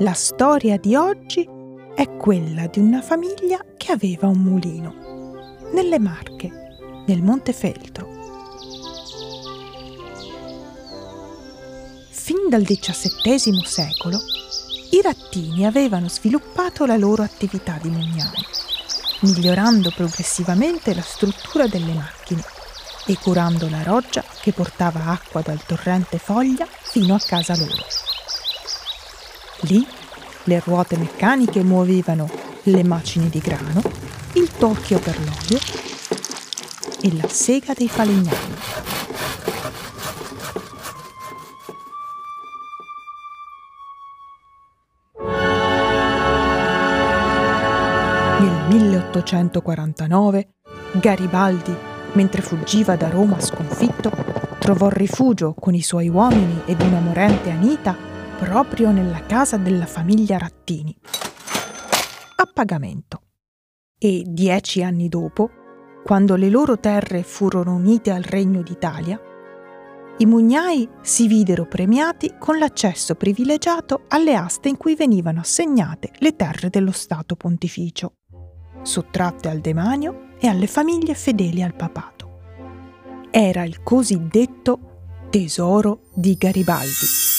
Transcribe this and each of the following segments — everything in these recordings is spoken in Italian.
La storia di oggi è quella di una famiglia che aveva un mulino nelle Marche, nel Montefeltro. Fin dal XVII secolo i rattini avevano sviluppato la loro attività di mugnai, migliorando progressivamente la struttura delle macchine e curando la roggia che portava acqua dal torrente Foglia fino a casa loro. Lì le ruote meccaniche muovevano le macine di grano, il torchio per l'olio e la sega dei falegnami. Nel 1849 Garibaldi, mentre fuggiva da Roma sconfitto, trovò rifugio con i suoi uomini ed una morente Anita proprio nella casa della famiglia Rattini, a pagamento. E dieci anni dopo, quando le loro terre furono unite al Regno d'Italia, i mugnai si videro premiati con l'accesso privilegiato alle aste in cui venivano assegnate le terre dello Stato pontificio, sottratte al demanio e alle famiglie fedeli al papato. Era il cosiddetto tesoro di Garibaldi,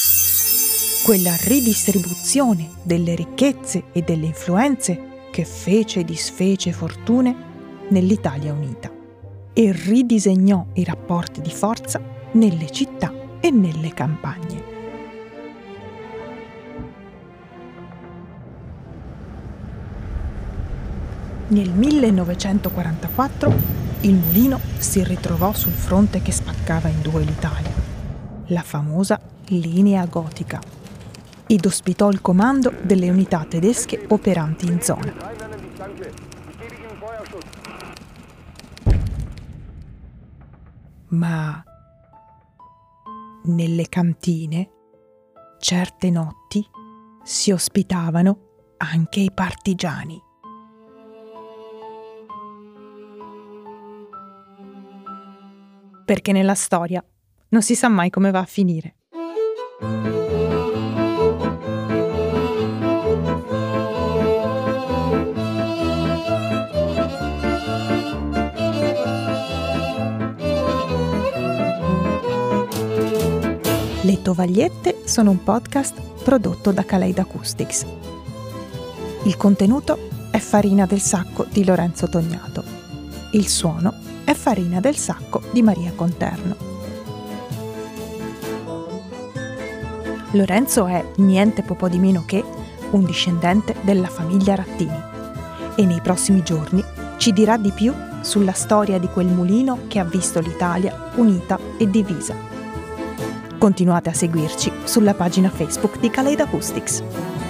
quella ridistribuzione delle ricchezze e delle influenze che fece e disfece fortune nell'Italia unita e ridisegnò i rapporti di forza nelle città e nelle campagne. Nel 1944 il mulino si ritrovò sul fronte che spaccava in due l'Italia, la famosa linea gotica, ed ospitò il comando delle unità tedesche operanti in zona. Ma nelle cantine, certe notti, si ospitavano anche i partigiani. Perché nella storia non si sa mai come va a finire. Le Tovagliette sono un podcast prodotto da Kaleid Acoustics. Il contenuto è Farina del Sacco di Lorenzo Tognato. Il suono è Farina del Sacco di Maria Conterno. Lorenzo è niente po' di meno che un discendente della famiglia Rattini e nei prossimi giorni ci dirà di più sulla storia di quel mulino che ha visto l'Italia unita e divisa. Continuate a seguirci sulla pagina Facebook di Kaleid Acoustics.